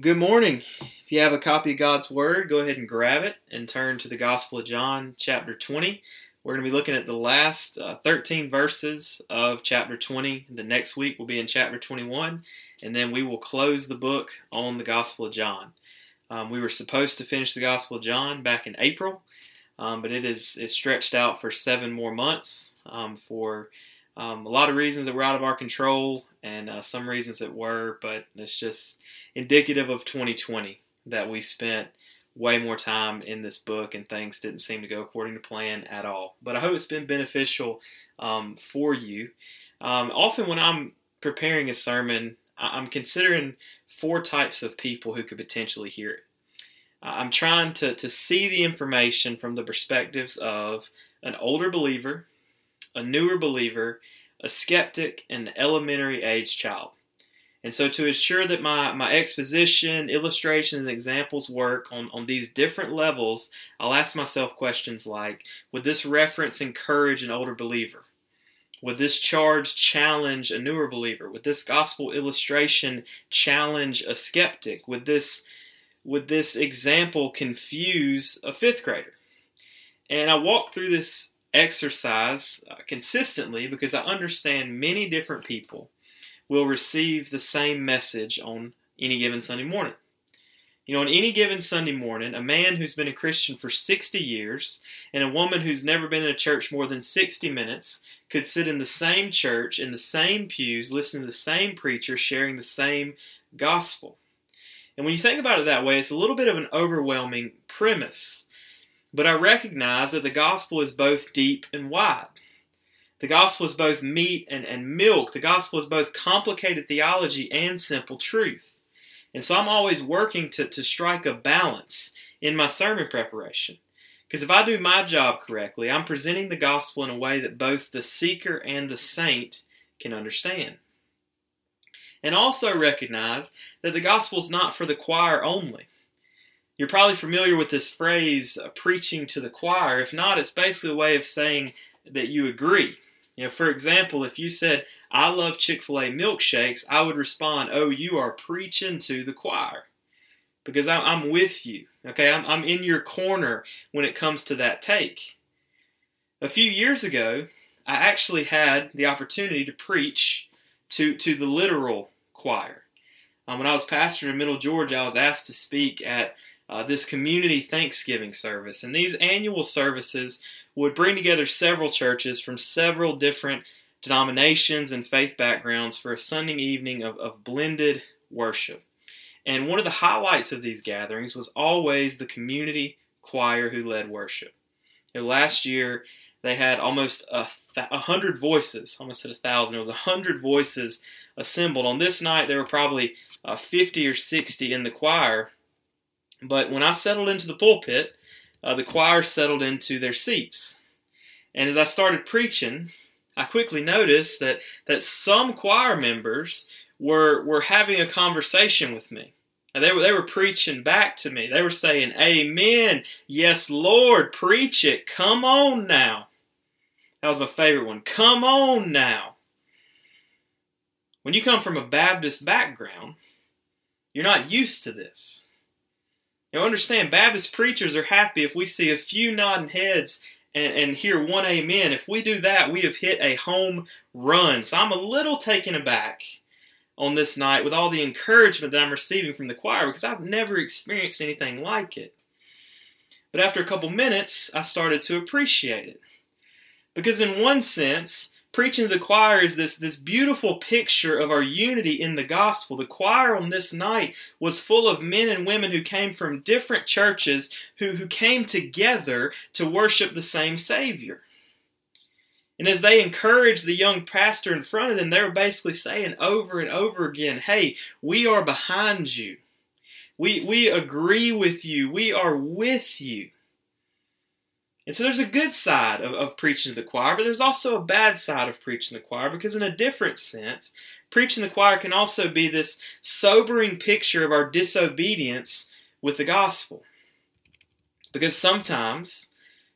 Good morning. If you have a copy of God's Word, go ahead and grab it and turn to the Gospel of John, chapter 20. We're going to be looking at the last uh, 13 verses of chapter 20. The next week will be in chapter 21, and then we will close the book on the Gospel of John. Um, we were supposed to finish the Gospel of John back in April, um, but it is stretched out for seven more months um, for um, a lot of reasons that were out of our control, and uh, some reasons that were, but it's just indicative of 2020 that we spent way more time in this book and things didn't seem to go according to plan at all. But I hope it's been beneficial um, for you. Um, often, when I'm preparing a sermon, I'm considering four types of people who could potentially hear it. I'm trying to, to see the information from the perspectives of an older believer a newer believer, a skeptic, and an elementary age child. And so, to ensure that my, my exposition, illustrations, and examples work on, on these different levels, I'll ask myself questions like Would this reference encourage an older believer? Would this charge challenge a newer believer? Would this gospel illustration challenge a skeptic? Would this, would this example confuse a fifth grader? And I walk through this exercise uh, consistently because I understand many different people will receive the same message on any given Sunday morning. You know, on any given Sunday morning, a man who's been a Christian for 60 years and a woman who's never been in a church more than 60 minutes could sit in the same church, in the same pews, listening to the same preacher, sharing the same gospel. And when you think about it that way, it's a little bit of an overwhelming premise. But I recognize that the gospel is both deep and wide. The gospel is both meat and, and milk. The gospel is both complicated theology and simple truth. And so I'm always working to, to strike a balance in my sermon preparation. Because if I do my job correctly, I'm presenting the gospel in a way that both the seeker and the saint can understand. And also recognize that the gospel is not for the choir only. You're probably familiar with this phrase, uh, preaching to the choir. If not, it's basically a way of saying that you agree. You know, for example, if you said, I love Chick fil A milkshakes, I would respond, Oh, you are preaching to the choir. Because I'm, with you. Okay, I'm, I'm in your corner when it comes to that take. A few years ago, I actually had the opportunity to preach to, to the literal choir. Um, when I was pastor in Middle Georgia, I was asked to speak at uh, this community Thanksgiving service. And these annual services would bring together several churches from several different denominations and faith backgrounds for a Sunday evening of, of blended worship. And one of the highlights of these gatherings was always the community choir who led worship. You know, last year, they had almost a, th- hundred voices, almost at a thousand. It was a hundred voices assembled. On this night, there were probably uh, 50 or 60 in the choir, but when I settled into the pulpit, uh, the choir settled into their seats. And as I started preaching, I quickly noticed that, that some choir members were, were having a conversation with me. They were, they were preaching back to me. They were saying, Amen. Yes, Lord, preach it. Come on now. That was my favorite one. Come on now. When you come from a Baptist background, you're not used to this. Now understand, Baptist preachers are happy if we see a few nodding heads and, and hear one amen. If we do that, we have hit a home run. So I'm a little taken aback on this night with all the encouragement that I'm receiving from the choir because I've never experienced anything like it. But after a couple minutes, I started to appreciate it. Because, in one sense, preaching to the choir is this, this beautiful picture of our unity in the gospel. The choir on this night was full of men and women who came from different churches who, who came together to worship the same Savior. And as they encouraged the young pastor in front of them, they were basically saying over and over again, Hey, we are behind you. We, we agree with you. We are with you. And so there's a good side of, of preaching to the choir, but there's also a bad side of preaching the choir because, in a different sense, preaching the choir can also be this sobering picture of our disobedience with the gospel. Because sometimes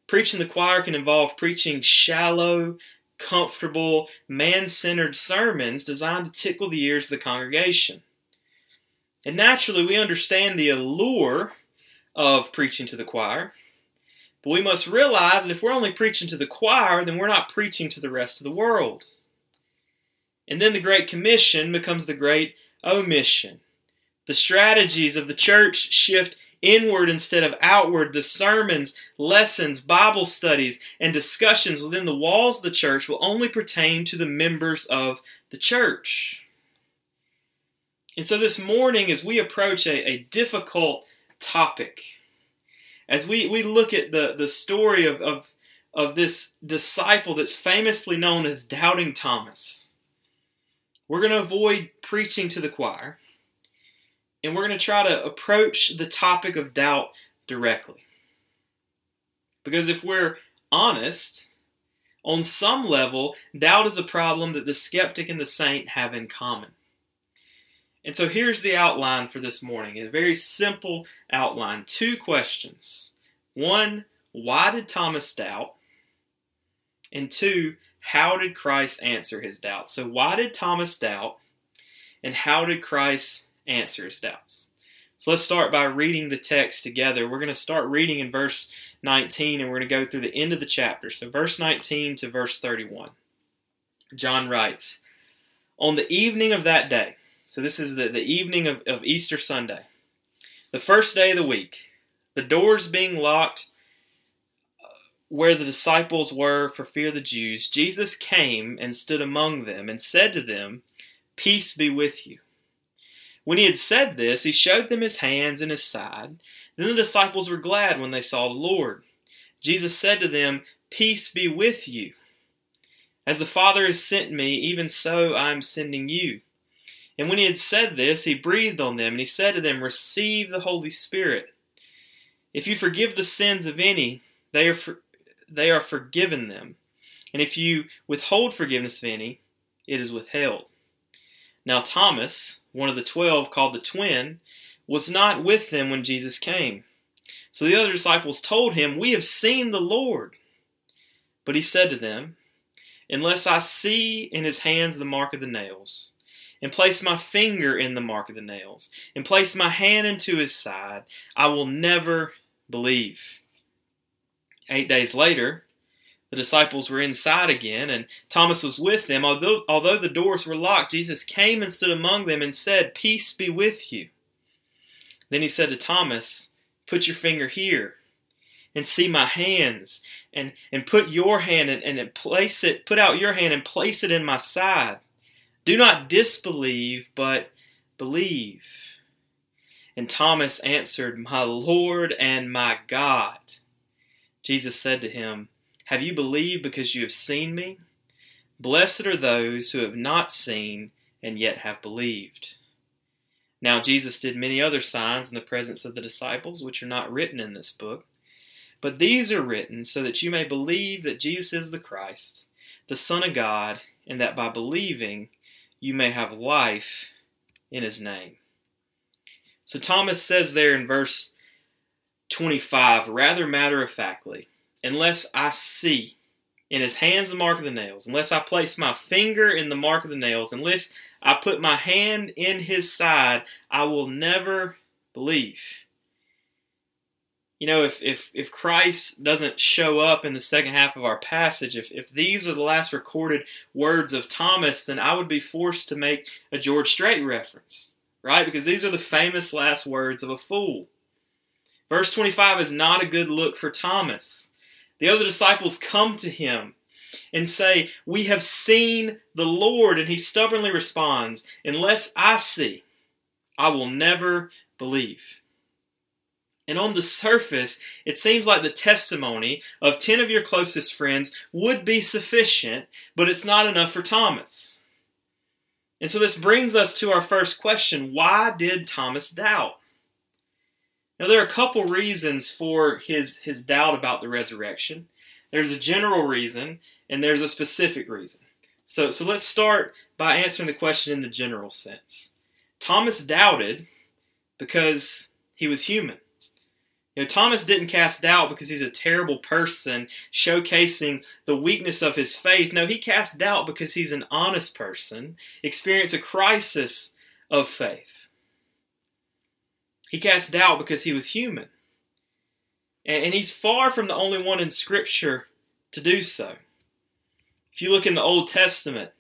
preaching the choir can involve preaching shallow, comfortable, man centered sermons designed to tickle the ears of the congregation. And naturally, we understand the allure of preaching to the choir. But we must realize that if we're only preaching to the choir, then we're not preaching to the rest of the world. And then the Great Commission becomes the Great Omission. The strategies of the church shift inward instead of outward. The sermons, lessons, Bible studies, and discussions within the walls of the church will only pertain to the members of the church. And so this morning, as we approach a, a difficult topic, as we, we look at the, the story of, of, of this disciple that's famously known as Doubting Thomas, we're going to avoid preaching to the choir, and we're going to try to approach the topic of doubt directly. Because if we're honest, on some level, doubt is a problem that the skeptic and the saint have in common. And so here's the outline for this morning a very simple outline. Two questions. One, why did Thomas doubt? And two, how did Christ answer his doubts? So, why did Thomas doubt? And how did Christ answer his doubts? So, let's start by reading the text together. We're going to start reading in verse 19 and we're going to go through the end of the chapter. So, verse 19 to verse 31. John writes On the evening of that day, so this is the, the evening of, of Easter Sunday, the first day of the week, the doors being locked uh, where the disciples were for fear of the Jews, Jesus came and stood among them and said to them, Peace be with you. When he had said this, he showed them his hands and his side. Then the disciples were glad when they saw the Lord. Jesus said to them, Peace be with you. As the Father has sent me, even so I am sending you. And when he had said this, he breathed on them, and he said to them, Receive the Holy Spirit. If you forgive the sins of any, they are, for, they are forgiven them. And if you withhold forgiveness of any, it is withheld. Now Thomas, one of the twelve, called the twin, was not with them when Jesus came. So the other disciples told him, We have seen the Lord. But he said to them, Unless I see in his hands the mark of the nails, and place my finger in the mark of the nails, and place my hand into his side, I will never believe. Eight days later, the disciples were inside again, and Thomas was with them. Although, although the doors were locked, Jesus came and stood among them and said, Peace be with you. Then he said to Thomas, Put your finger here and see my hands, and, and put your hand and, and place it, put out your hand and place it in my side. Do not disbelieve, but believe. And Thomas answered, My Lord and my God. Jesus said to him, Have you believed because you have seen me? Blessed are those who have not seen and yet have believed. Now Jesus did many other signs in the presence of the disciples, which are not written in this book. But these are written so that you may believe that Jesus is the Christ, the Son of God, and that by believing you may have life in his name. So Thomas says there in verse 25, rather matter of factly, unless I see in his hands the mark of the nails, unless I place my finger in the mark of the nails, unless I put my hand in his side, I will never believe you know, if, if, if Christ doesn't show up in the second half of our passage, if, if these are the last recorded words of Thomas, then I would be forced to make a George Strait reference, right? Because these are the famous last words of a fool. Verse 25 is not a good look for Thomas. The other disciples come to him and say, We have seen the Lord. And he stubbornly responds, Unless I see, I will never believe. And on the surface, it seems like the testimony of 10 of your closest friends would be sufficient, but it's not enough for Thomas. And so this brings us to our first question why did Thomas doubt? Now, there are a couple reasons for his, his doubt about the resurrection. There's a general reason, and there's a specific reason. So, so let's start by answering the question in the general sense. Thomas doubted because he was human. You know, Thomas didn't cast doubt because he's a terrible person, showcasing the weakness of his faith. No, he cast doubt because he's an honest person, experienced a crisis of faith. He cast doubt because he was human. And, and he's far from the only one in Scripture to do so. If you look in the Old Testament,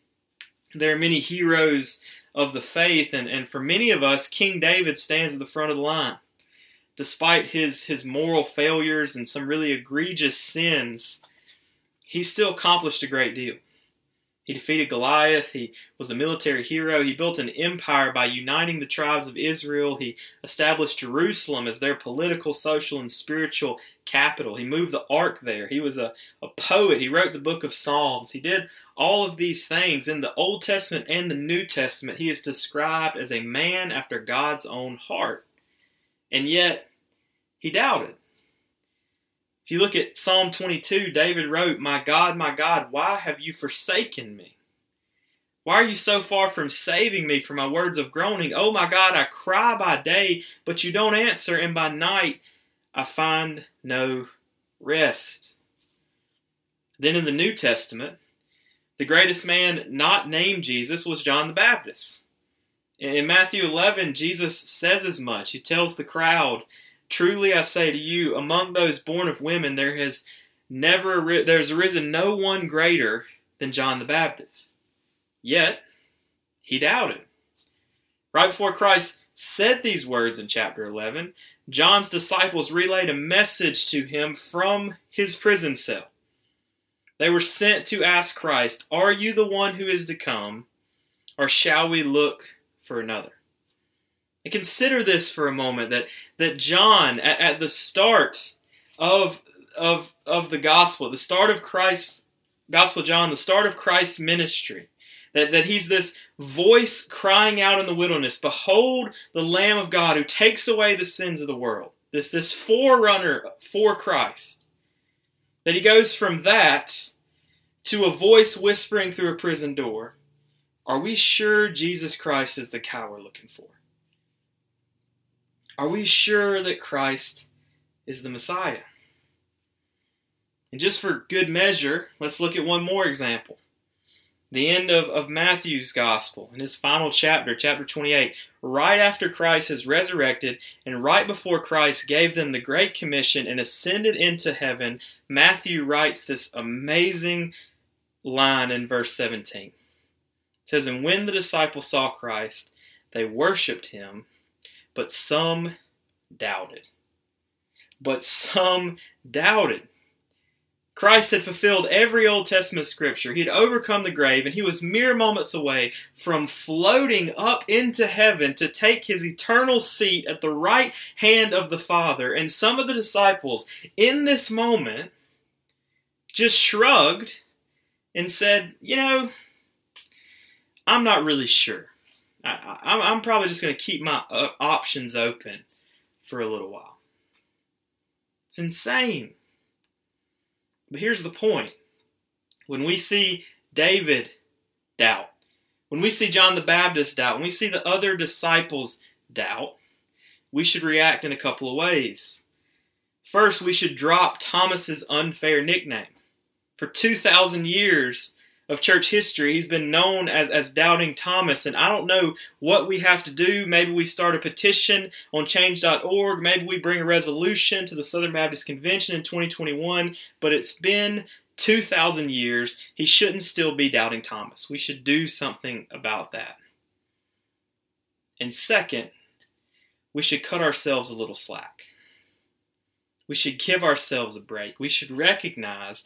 there are many heroes of the faith, and, and for many of us, King David stands at the front of the line. Despite his, his moral failures and some really egregious sins, he still accomplished a great deal. He defeated Goliath. He was a military hero. He built an empire by uniting the tribes of Israel. He established Jerusalem as their political, social, and spiritual capital. He moved the ark there. He was a, a poet. He wrote the book of Psalms. He did all of these things. In the Old Testament and the New Testament, he is described as a man after God's own heart. And yet, he doubted. If you look at Psalm 22, David wrote, My God, my God, why have you forsaken me? Why are you so far from saving me from my words of groaning? Oh my God, I cry by day, but you don't answer, and by night I find no rest. Then in the New Testament, the greatest man not named Jesus was John the Baptist. In Matthew 11, Jesus says as much. He tells the crowd, Truly I say to you, among those born of women, there has never there's arisen no one greater than John the Baptist. Yet he doubted. Right before Christ said these words in chapter 11, John's disciples relayed a message to him from his prison cell. They were sent to ask Christ, Are you the one who is to come, or shall we look for another? Consider this for a moment that, that John, at, at the start of, of, of the gospel, the start of Christ's gospel, John, the start of Christ's ministry, that, that he's this voice crying out in the wilderness, Behold the Lamb of God who takes away the sins of the world. This, this forerunner for Christ. That he goes from that to a voice whispering through a prison door. Are we sure Jesus Christ is the cow we're looking for? Are we sure that Christ is the Messiah? And just for good measure, let's look at one more example. The end of, of Matthew's gospel, in his final chapter, chapter 28, right after Christ has resurrected and right before Christ gave them the Great Commission and ascended into heaven, Matthew writes this amazing line in verse 17. It says, And when the disciples saw Christ, they worshiped him but some doubted. But some doubted. Christ had fulfilled every Old Testament scripture. He had overcome the grave, and he was mere moments away from floating up into heaven to take his eternal seat at the right hand of the Father. And some of the disciples, in this moment, just shrugged and said, You know, I'm not really sure. I, am probably just going to keep my uh, options open for a little while. It's insane. But here's the point when we see David doubt, when we see John the Baptist doubt, when we see the other disciples doubt, we should react in a couple of ways. First, we should drop Thomas's unfair nickname. For 2,000 years, of church history. He's been known as, as Doubting Thomas, and I don't know what we have to do. Maybe we start a petition on change.org. Maybe we bring a resolution to the Southern Baptist Convention in 2021, but it's been 2,000 years. He shouldn't still be Doubting Thomas. We should do something about that. And second, we should cut ourselves a little slack. We should give ourselves a break. We should recognize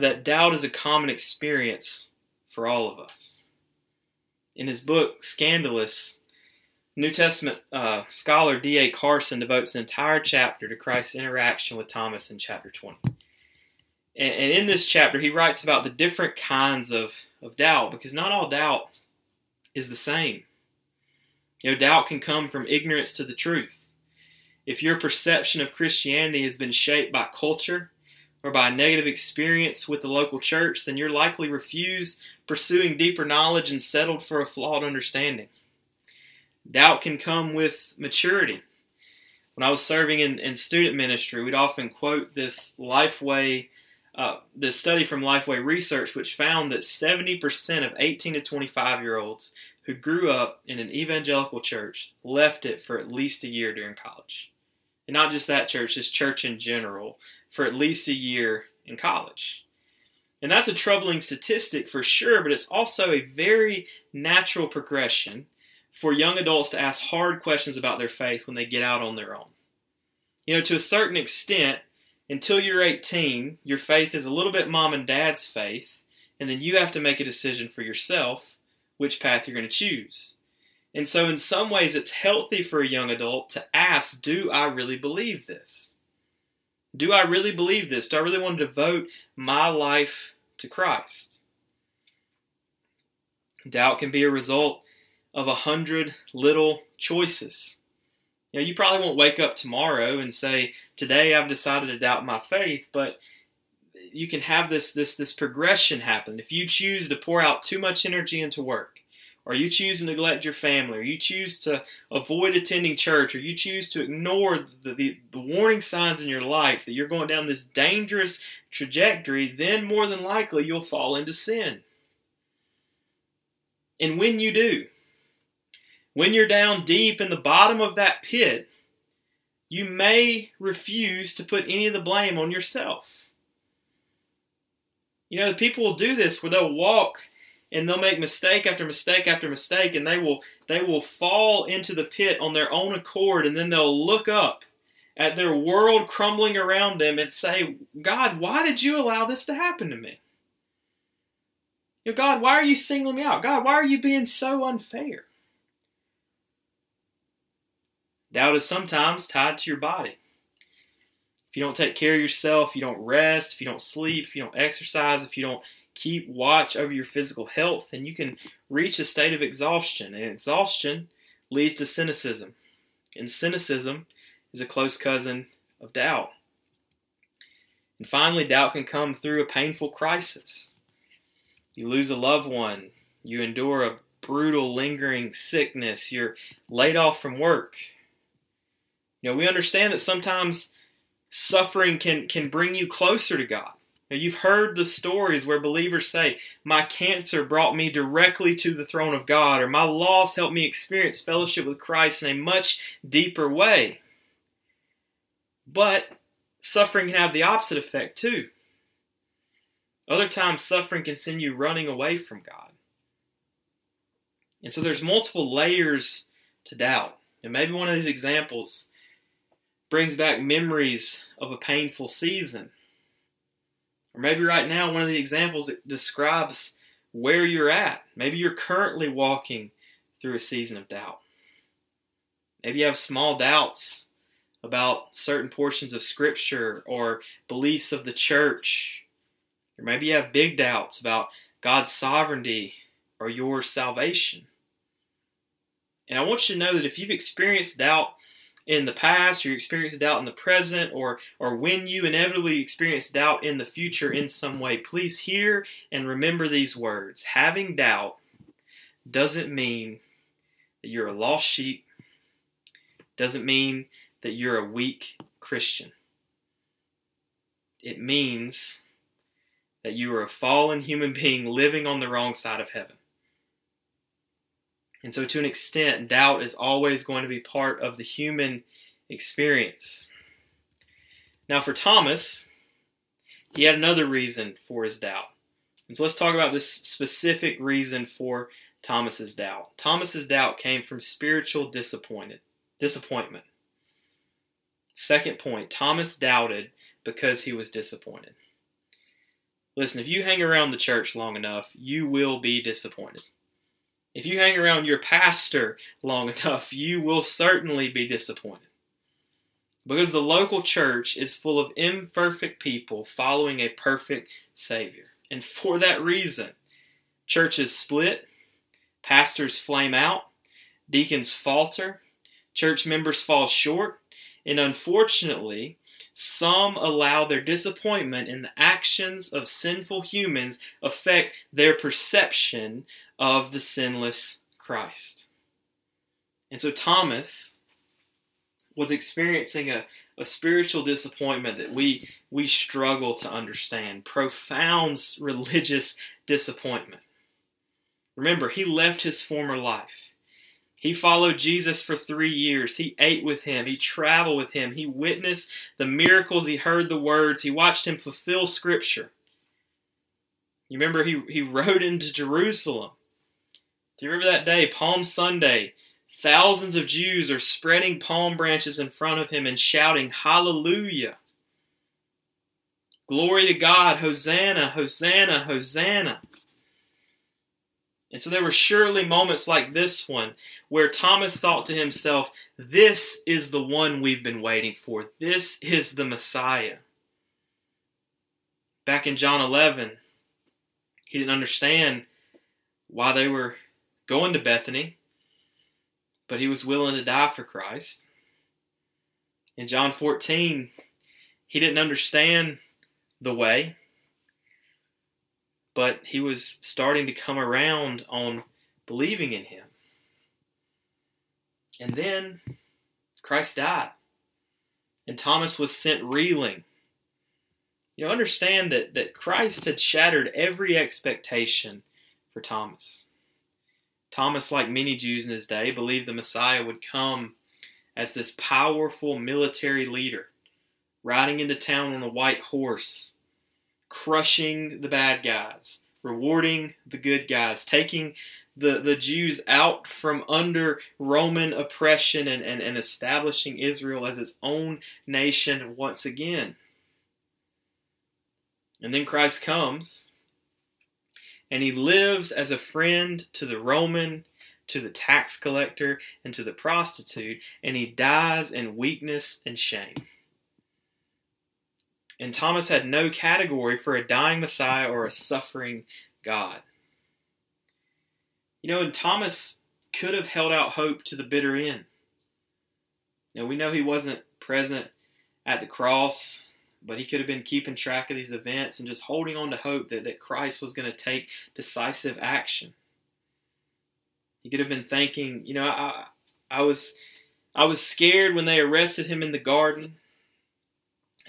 that doubt is a common experience for all of us. In his book, Scandalous, New Testament uh, scholar D.A. Carson devotes an entire chapter to Christ's interaction with Thomas in chapter 20. And, and in this chapter, he writes about the different kinds of, of doubt, because not all doubt is the same. You know, doubt can come from ignorance to the truth. If your perception of Christianity has been shaped by culture, or by a negative experience with the local church, then you're likely refuse pursuing deeper knowledge and settled for a flawed understanding. Doubt can come with maturity. When I was serving in, in student ministry, we'd often quote this Lifeway, uh, this study from Lifeway Research, which found that 70% of 18 to 25 year olds who grew up in an evangelical church left it for at least a year during college. And not just that church, just church in general, for at least a year in college. And that's a troubling statistic for sure, but it's also a very natural progression for young adults to ask hard questions about their faith when they get out on their own. You know, to a certain extent, until you're 18, your faith is a little bit mom and dad's faith, and then you have to make a decision for yourself which path you're going to choose. And so, in some ways, it's healthy for a young adult to ask, Do I really believe this? Do I really believe this? Do I really want to devote my life to Christ? Doubt can be a result of a hundred little choices. You know, you probably won't wake up tomorrow and say, "Today I've decided to doubt my faith," but you can have this this this progression happen. If you choose to pour out too much energy into work, or you choose to neglect your family, or you choose to avoid attending church, or you choose to ignore the, the, the, warning signs in your life that you're going down this dangerous trajectory, then more than likely you'll fall into sin. And when you do, when you're down deep in the bottom of that pit, you may refuse to put any of the blame on yourself. You know, the people will do this where they'll walk and they'll make mistake after mistake after mistake and they will they will fall into the pit on their own accord and then they'll look up at their world crumbling around them and say, God, why did you allow this to happen to me? You know, God, why are you singling me out? God, why are you being so unfair? Doubt is sometimes tied to your body. If you don't take care of yourself, if you don't rest, if you don't sleep, if you don't exercise, if you don't keep watch over your physical health, and you can reach a state of exhaustion. And exhaustion leads to cynicism. And cynicism is a close cousin of doubt. And finally, doubt can come through a painful crisis. You lose a loved one, you endure a brutal, lingering sickness, you're laid off from work, you know, we understand that sometimes suffering can, can bring you closer to God. Now, you've heard the stories where believers say, My cancer brought me directly to the throne of God, or my loss helped me experience fellowship with Christ in a much deeper way. But suffering can have the opposite effect too. Other times, suffering can send you running away from God. And so there's multiple layers to doubt. And maybe one of these examples brings back memories of a painful season. Or maybe right now, one of the examples that describes where you're at. Maybe you're currently walking through a season of doubt. Maybe you have small doubts about certain portions of Scripture or beliefs of the church. Or maybe you have big doubts about God's sovereignty or your salvation. And I want you to know that if you've experienced doubt in the past, or you experience doubt in the present, or or when you inevitably experience doubt in the future in some way, please hear and remember these words. Having doubt doesn't mean that you're a lost sheep, doesn't mean that you're a weak Christian. It means that you are a fallen human being living on the wrong side of heaven. And so, to an extent, doubt is always going to be part of the human experience. Now, for Thomas, he had another reason for his doubt. And so, let's talk about this specific reason for Thomas's doubt. Thomas's doubt came from spiritual disappointed disappointment. Second point, Thomas doubted because he was disappointed. Listen, if you hang around the church long enough, you will be disappointed. If you hang around your pastor long enough, you will certainly be disappointed. Because the local church is full of imperfect people following a perfect Savior. And for that reason, churches split, pastors flame out, deacons falter, church members fall short, and unfortunately, some allow their disappointment in the actions of sinful humans affect their perception of the sinless Christ. And so Thomas was experiencing a, a spiritual disappointment that we we struggle to understand, profound religious disappointment. Remember, he left his former life. He followed Jesus for three years. He ate with him. He traveled with him. He witnessed the miracles. He heard the words. He watched him fulfill Scripture. You remember he, he rode into Jerusalem. Do you remember that day, Palm Sunday? Thousands of Jews are spreading palm branches in front of him and shouting, Hallelujah! Glory to God! Hosanna! Hosanna! Hosanna! And so there were surely moments like this one where Thomas thought to himself, This is the one we've been waiting for. This is the Messiah. Back in John 11, he didn't understand why they were going to Bethany, but he was willing to die for Christ. In John 14, he didn't understand the way but he was starting to come around on believing in him. And then Christ died, and Thomas was sent reeling. You understand that, that Christ had shattered every expectation for Thomas. Thomas, like many Jews in his day, believed the Messiah would come as this powerful military leader, riding into town on a white horse, crushing the bad guys, rewarding the good guys, taking the, the Jews out from under Roman oppression and, and, and establishing Israel as its own nation once again. And then Christ comes and he lives as a friend to the Roman, to the tax collector, and to the prostitute, and he dies in weakness and shame. And Thomas had no category for a dying Messiah or a suffering God. You know, and Thomas could have held out hope to the bitter end. Now, we know he wasn't present at the cross, but he could have been keeping track of these events and just holding on to hope that, that Christ was going to take decisive action. He could have been thinking, you know, I, I was I was scared when they arrested him in the garden.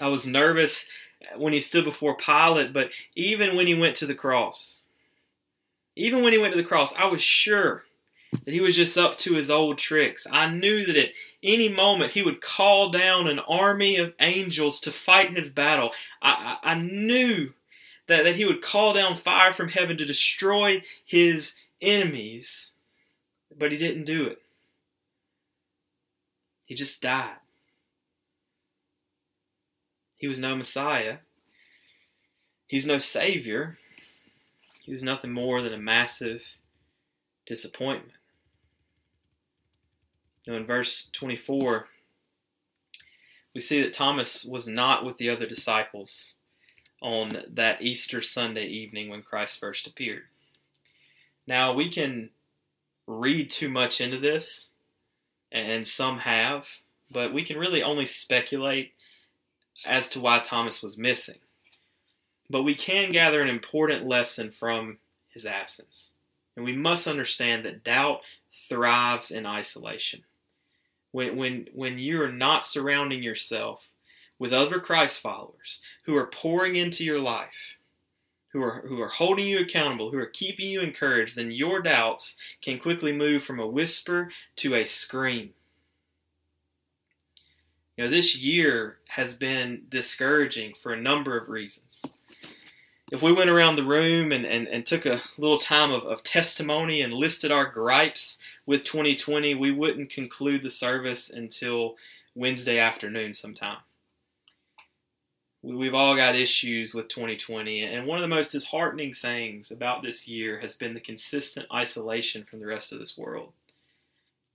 I was nervous when he stood before Pilate, but even when he went to the cross, even when he went to the cross, I was sure that he was just up to his old tricks. I knew that at any moment he would call down an army of angels to fight his battle. I, I, I knew that, that he would call down fire from heaven to destroy his enemies, but he didn't do it. He just died. He was no Messiah. He was no Savior. He was nothing more than a massive disappointment. Now, in verse 24, we see that Thomas was not with the other disciples on that Easter Sunday evening when Christ first appeared. Now, we can read too much into this, and some have, but we can really only speculate as to why Thomas was missing. But we can gather an important lesson from his absence. And we must understand that doubt thrives in isolation. When, when, when you are not surrounding yourself with other Christ followers who are pouring into your life, who are, who are holding you accountable, who are keeping you encouraged, then your doubts can quickly move from a whisper to a scream. You know, this year has been discouraging for a number of reasons. If we went around the room and, and, and took a little time of, of testimony and listed our gripes with 2020, we wouldn't conclude the service until Wednesday afternoon sometime. We've all got issues with 2020, and one of the most disheartening things about this year has been the consistent isolation from the rest of this world.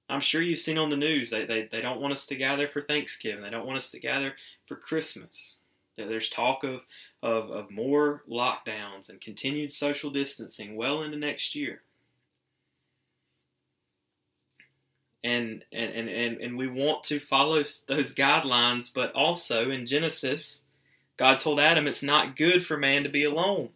I'm sure you've seen on the news they, they, they don't want us to gather for Thanksgiving. They don't want us to gather for Christmas. There's talk of, of, of more lockdowns and continued social distancing well into next year. And, and, and, and, and we want to follow those guidelines, but also in Genesis, God told Adam it's not good for man to be alone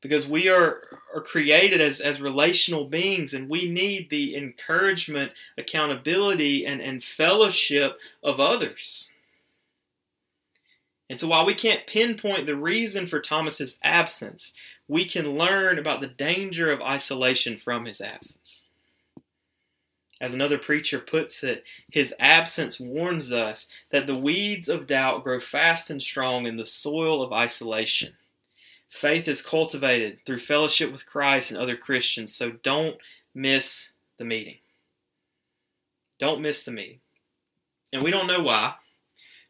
because we are, are created as, as relational beings and we need the encouragement, accountability, and, and fellowship of others. And so while we can't pinpoint the reason for Thomas's absence, we can learn about the danger of isolation from his absence. As another preacher puts it, his absence warns us that the weeds of doubt grow fast and strong in the soil of isolation. Faith is cultivated through fellowship with Christ and other Christians, so don't miss the meeting. Don't miss the meeting. And we don't know why,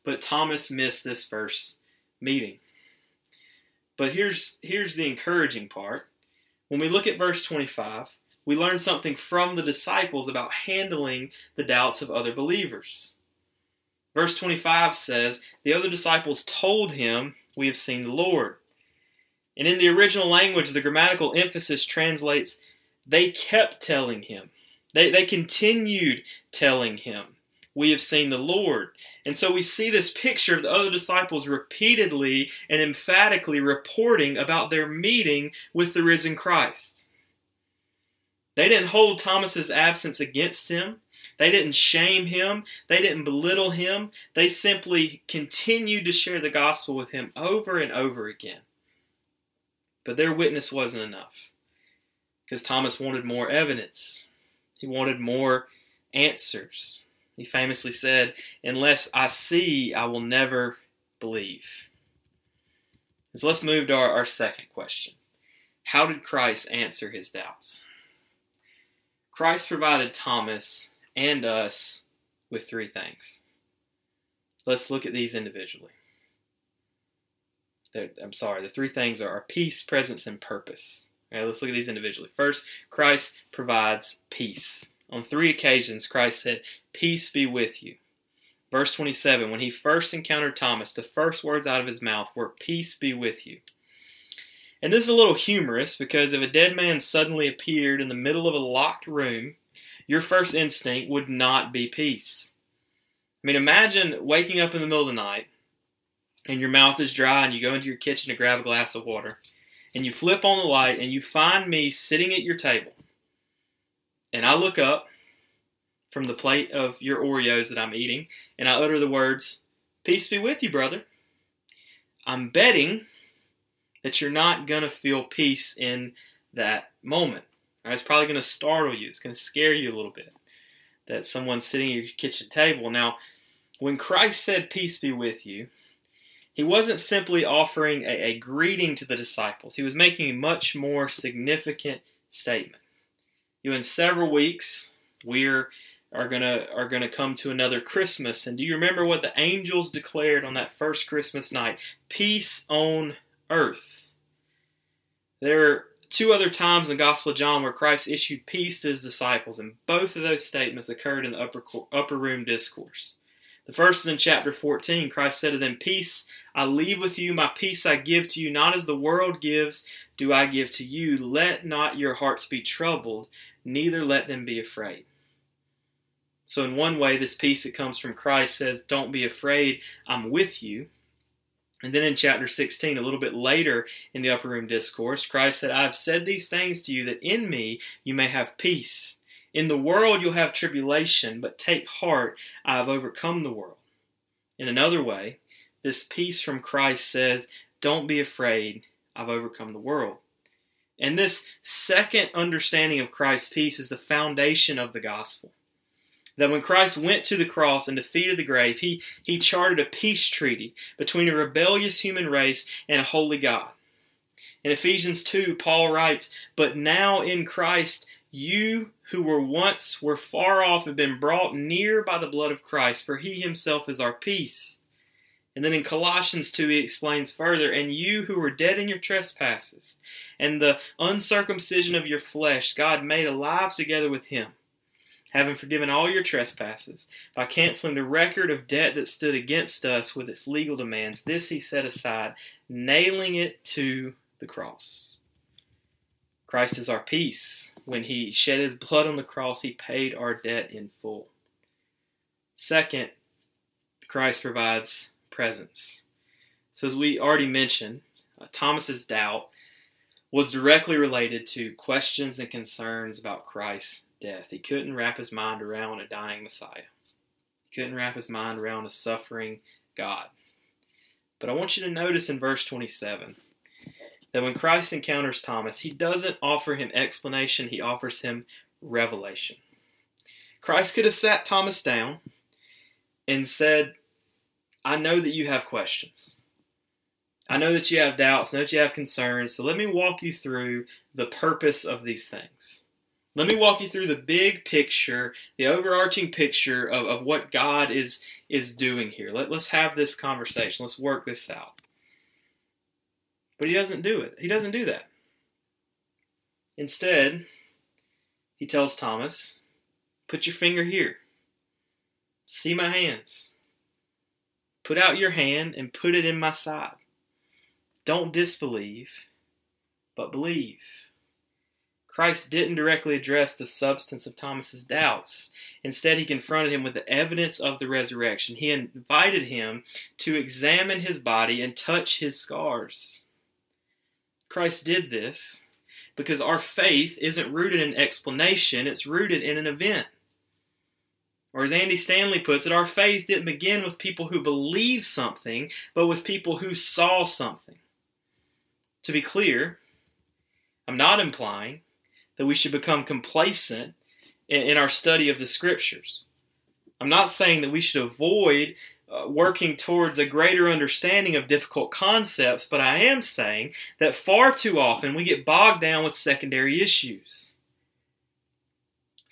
but Thomas missed this first meeting. But here's here's the encouraging part. When we look at verse 25, we learn something from the disciples about handling the doubts of other believers. Verse 25 says, The other disciples told him, We have seen the Lord. And in the original language, the grammatical emphasis translates, They kept telling him. They, they continued telling him, We have seen the Lord. And so we see this picture of the other disciples repeatedly and emphatically reporting about their meeting with the risen Christ. They didn't hold Thomas's absence against him. They didn't shame him. They didn't belittle him. They simply continued to share the gospel with him over and over again. But their witness wasn't enough because Thomas wanted more evidence. He wanted more answers. He famously said, Unless I see, I will never believe. So let's move to our, our second question How did Christ answer his doubts? Christ provided Thomas and us with three things. Let's look at these individually. They're, I'm sorry, the three things are peace, presence, and purpose. All right, let's look at these individually. First, Christ provides peace. On three occasions, Christ said, Peace be with you. Verse 27, when he first encountered Thomas, the first words out of his mouth were, Peace be with you. And this is a little humorous because if a dead man suddenly appeared in the middle of a locked room, your first instinct would not be peace. I mean, imagine waking up in the middle of the night and your mouth is dry and you go into your kitchen to grab a glass of water and you flip on the light and you find me sitting at your table. And I look up from the plate of your Oreos that I'm eating and I utter the words, Peace be with you, brother. I'm betting that you're not going to feel peace in that moment. Right? It's probably going to startle you, it's going to scare you a little bit that someone's sitting at your kitchen table. Now, when Christ said, Peace be with you, he wasn't simply offering a, a, greeting to the disciples, he was making a much more significant statement. You know, in several weeks, we're are gonna are gonna come to another Christmas. And do you remember what the angels declared on that first Christmas night? Peace on earth. There are two other times in the Gospel of John where Christ issued peace to his disciples, and both of those statements occurred in the upper, upper room discourse. The first is in chapter 14. Christ said to them, Peace I leave with you, my peace I give to you, not as the world gives, do I give to you. Let not your hearts be troubled, neither let them be afraid. So, in one way, this peace that comes from Christ says, Don't be afraid, I'm with you. And then in chapter 16, a little bit later in the upper room discourse, Christ said, I've said these things to you that in me you may have peace. In the world you'll have tribulation, but take heart, I have overcome the world. In another way, this peace from Christ says, Don't be afraid, I've overcome the world. And this second understanding of Christ's peace is the foundation of the gospel. That when Christ went to the cross and defeated the grave, he, he charted a peace treaty between a rebellious human race and a holy God. In Ephesians 2, Paul writes, But now in Christ, you who were once were far off have been brought near by the blood of Christ, for he himself is our peace. And then in Colossians 2, he explains further, And you who were dead in your trespasses, and the uncircumcision of your flesh, God made alive together with him, having forgiven all your trespasses, by canceling the record of debt that stood against us with its legal demands. This he set aside, nailing it to the cross. Christ is our peace. When he shed his blood on the cross, he paid our debt in full. Second, Christ provides presence. So, as we already mentioned, uh, Thomas's doubt was directly related to questions and concerns about Christ's death. He couldn't wrap his mind around a dying Messiah. He couldn't wrap his mind around a suffering God. But I want you to notice in verse 27 that when Christ encounters Thomas, he doesn't offer him explanation, he offers him revelation. Christ could have sat Thomas down and said, I know that you have questions. I know that you have doubts, I know that you have concerns, so let me walk you through the purpose of these things. Let me walk you through the big picture, the overarching picture of, of what God is, is doing here. Let, let's have this conversation. Let's work this out. But he doesn't do it. He doesn't do that. Instead, he tells Thomas, Put your finger here. See my hands. Put out your hand and put it in my side. Don't disbelieve, but believe. Christ didn't directly address the substance of Thomas's doubts. Instead, he confronted him with the evidence of the resurrection. He invited him to examine his body and touch his scars. Christ did this because our faith isn't rooted in explanation, it's rooted in an event. Or as Andy Stanley puts it, our faith didn't begin with people who believe something, but with people who saw something. To be clear, I'm not implying that we should become complacent in, our study of the scriptures. I'm not saying that we should avoid uh, working towards a greater understanding of difficult concepts, but I am saying that far too often we get bogged down with secondary issues.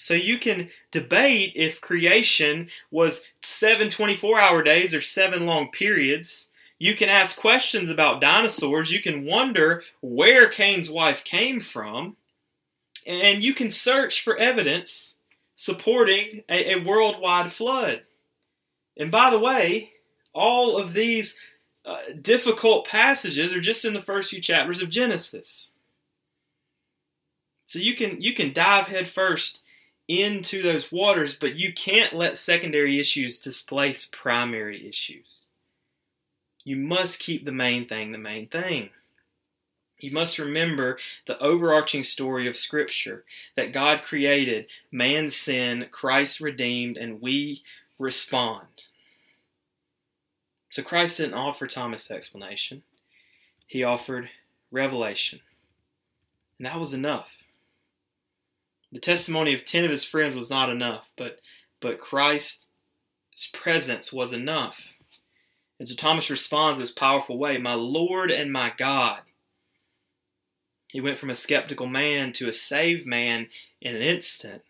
So you can debate if creation was seven 24 hour days or seven long periods. You can ask questions about dinosaurs. You can wonder where Cain's wife came from. And you can search for evidence supporting a, a worldwide flood. And by the way, all of these uh, difficult passages are just in the first few chapters of Genesis. So you can you can dive headfirst into those waters, but you can't let secondary issues displace primary issues. You must keep the main thing the main thing. You must remember the overarching story of Scripture that God created, man sinned, Christ redeemed, and we respond. So Christ didn't offer Thomas explanation, he offered revelation. And that was enough. The testimony of 10 of his friends was not enough, but, but Christ's presence was enough. And so Thomas responds in this powerful way My Lord and my God. He went from a skeptical man to a saved man in an instant.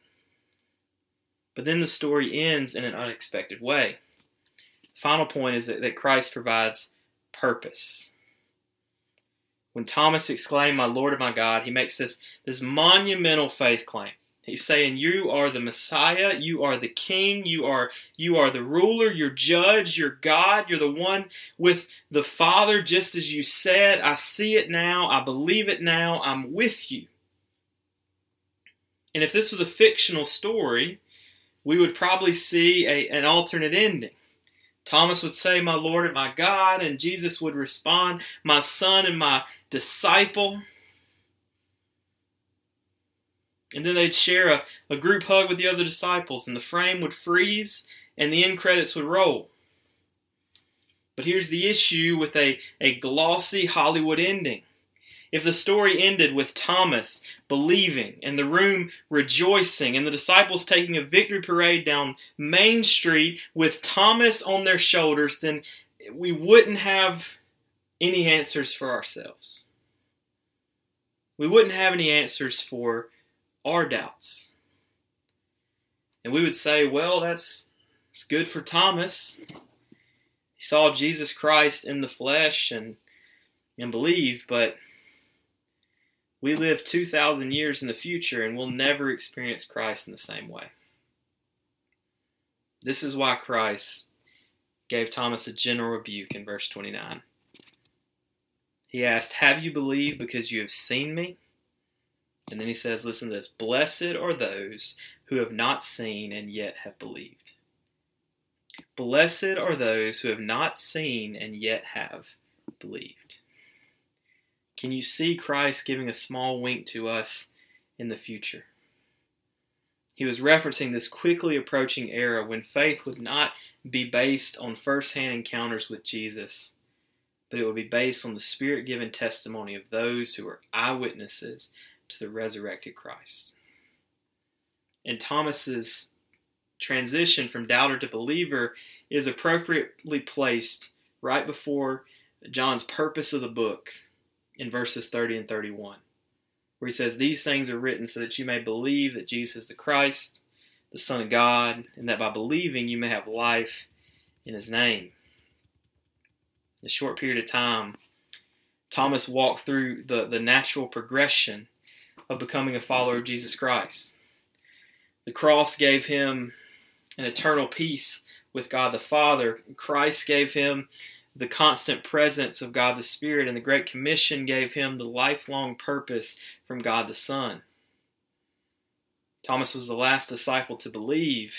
But then the story ends in an unexpected way. Final point is that, that Christ provides purpose. When Thomas exclaimed, My Lord and my God, he makes this, this monumental faith claim. He's saying, You are the Messiah, you are the King, you are you are the ruler, you're judge, you're God, you're the one with the Father, just as you said. I see it now, I believe it now, I'm with you. And if this was a fictional story, we would probably see a, an alternate ending. Thomas would say, My Lord and my God, and Jesus would respond, My son and my disciple. And then they'd share a, a group hug with the other disciples, and the frame would freeze and the end credits would roll. But here's the issue with a, a glossy Hollywood ending if the story ended with Thomas believing and the room rejoicing and the disciples taking a victory parade down Main Street with Thomas on their shoulders, then we wouldn't have any answers for ourselves. We wouldn't have any answers for our doubts. And we would say, well, that's, that's good for Thomas. He saw Jesus Christ in the flesh and, and believed, but we live 2,000 years in the future and we'll never experience Christ in the same way. This is why Christ gave Thomas a general rebuke in verse 29. He asked, Have you believed because you have seen me? And then he says, Listen to this Blessed are those who have not seen and yet have believed. Blessed are those who have not seen and yet have believed. Can you see Christ giving a small wink to us in the future? He was referencing this quickly approaching era when faith would not be based on first hand encounters with Jesus, but it would be based on the spirit given testimony of those who are eyewitnesses to the resurrected Christ. And Thomas's transition from doubter to believer is appropriately placed right before John's purpose of the book in verses 30 and 31, where he says, These things are written so that you may believe that Jesus is the Christ, the Son of God, and that by believing you may have life in his name. In a short period of time, Thomas walked through the, the natural progression of becoming a follower of Jesus Christ. The cross gave him an eternal peace with God the Father. Christ gave him the constant presence of God the Spirit, and the Great Commission gave him the lifelong purpose from God the Son. Thomas was the last disciple to believe,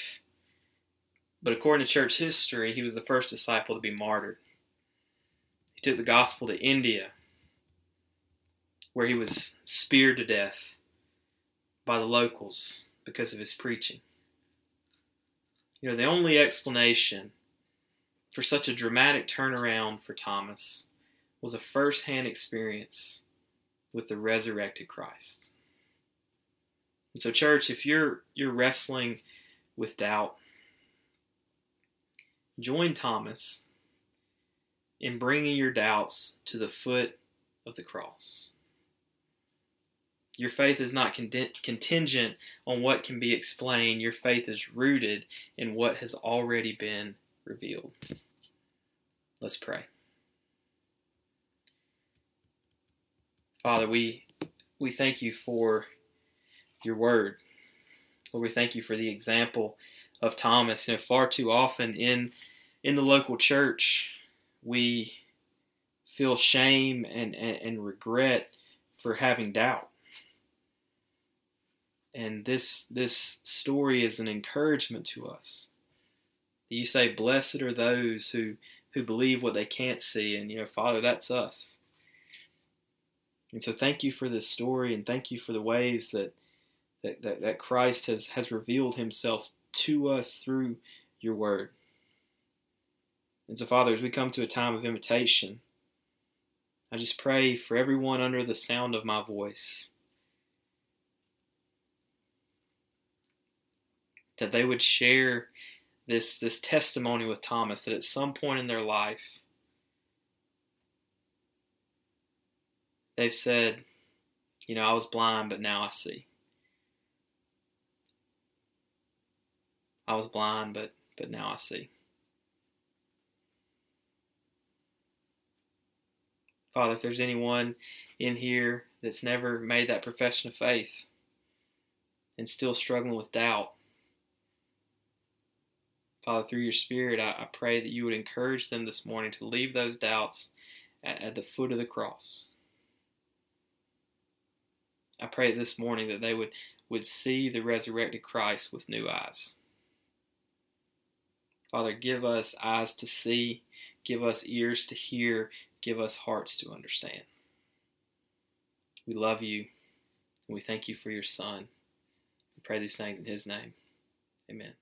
but according to church history, he was the first disciple to be martyred. He took the gospel to India, where he was speared to death by the locals because of his preaching. You know, the only explanation for such a dramatic turnaround for Thomas was a first hand experience with the resurrected Christ. And so, church, if you're you're wrestling with doubt, join Thomas in bringing your doubts to the foot of the cross. Your faith is not contingent on what can be explained. Your faith is rooted in what has already been revealed. Let's pray. Father, we we thank you for your word. Lord, we thank you for the example of Thomas. You know, far too often in in the local church, we feel shame and, and, and regret for having doubt. And this this story is an encouragement to us. You say, Blessed are those who, who believe what they can't see, and you know, Father, that's us. And so thank you for this story and thank you for the ways that that, that, that Christ has, has revealed himself to us through your word. And so, Father, as we come to a time of invitation, I just pray for everyone under the sound of my voice that they would share this, this testimony with Thomas that at some point in their life, they've said, You know, I was blind, but now I see. I was blind, but, but now I see. Father, if there's anyone in here that's never made that profession of faith and still struggling with doubt, Father, through your Spirit, I, I, pray that you would encourage them this morning to leave those doubts at, at the foot of the cross. I pray this morning that they would, would see the resurrected Christ with new eyes. Father, give us eyes to see, give us ears to hear, give us hearts to understand. We love you, and we thank you for your Son. We pray these things in His name. Amen.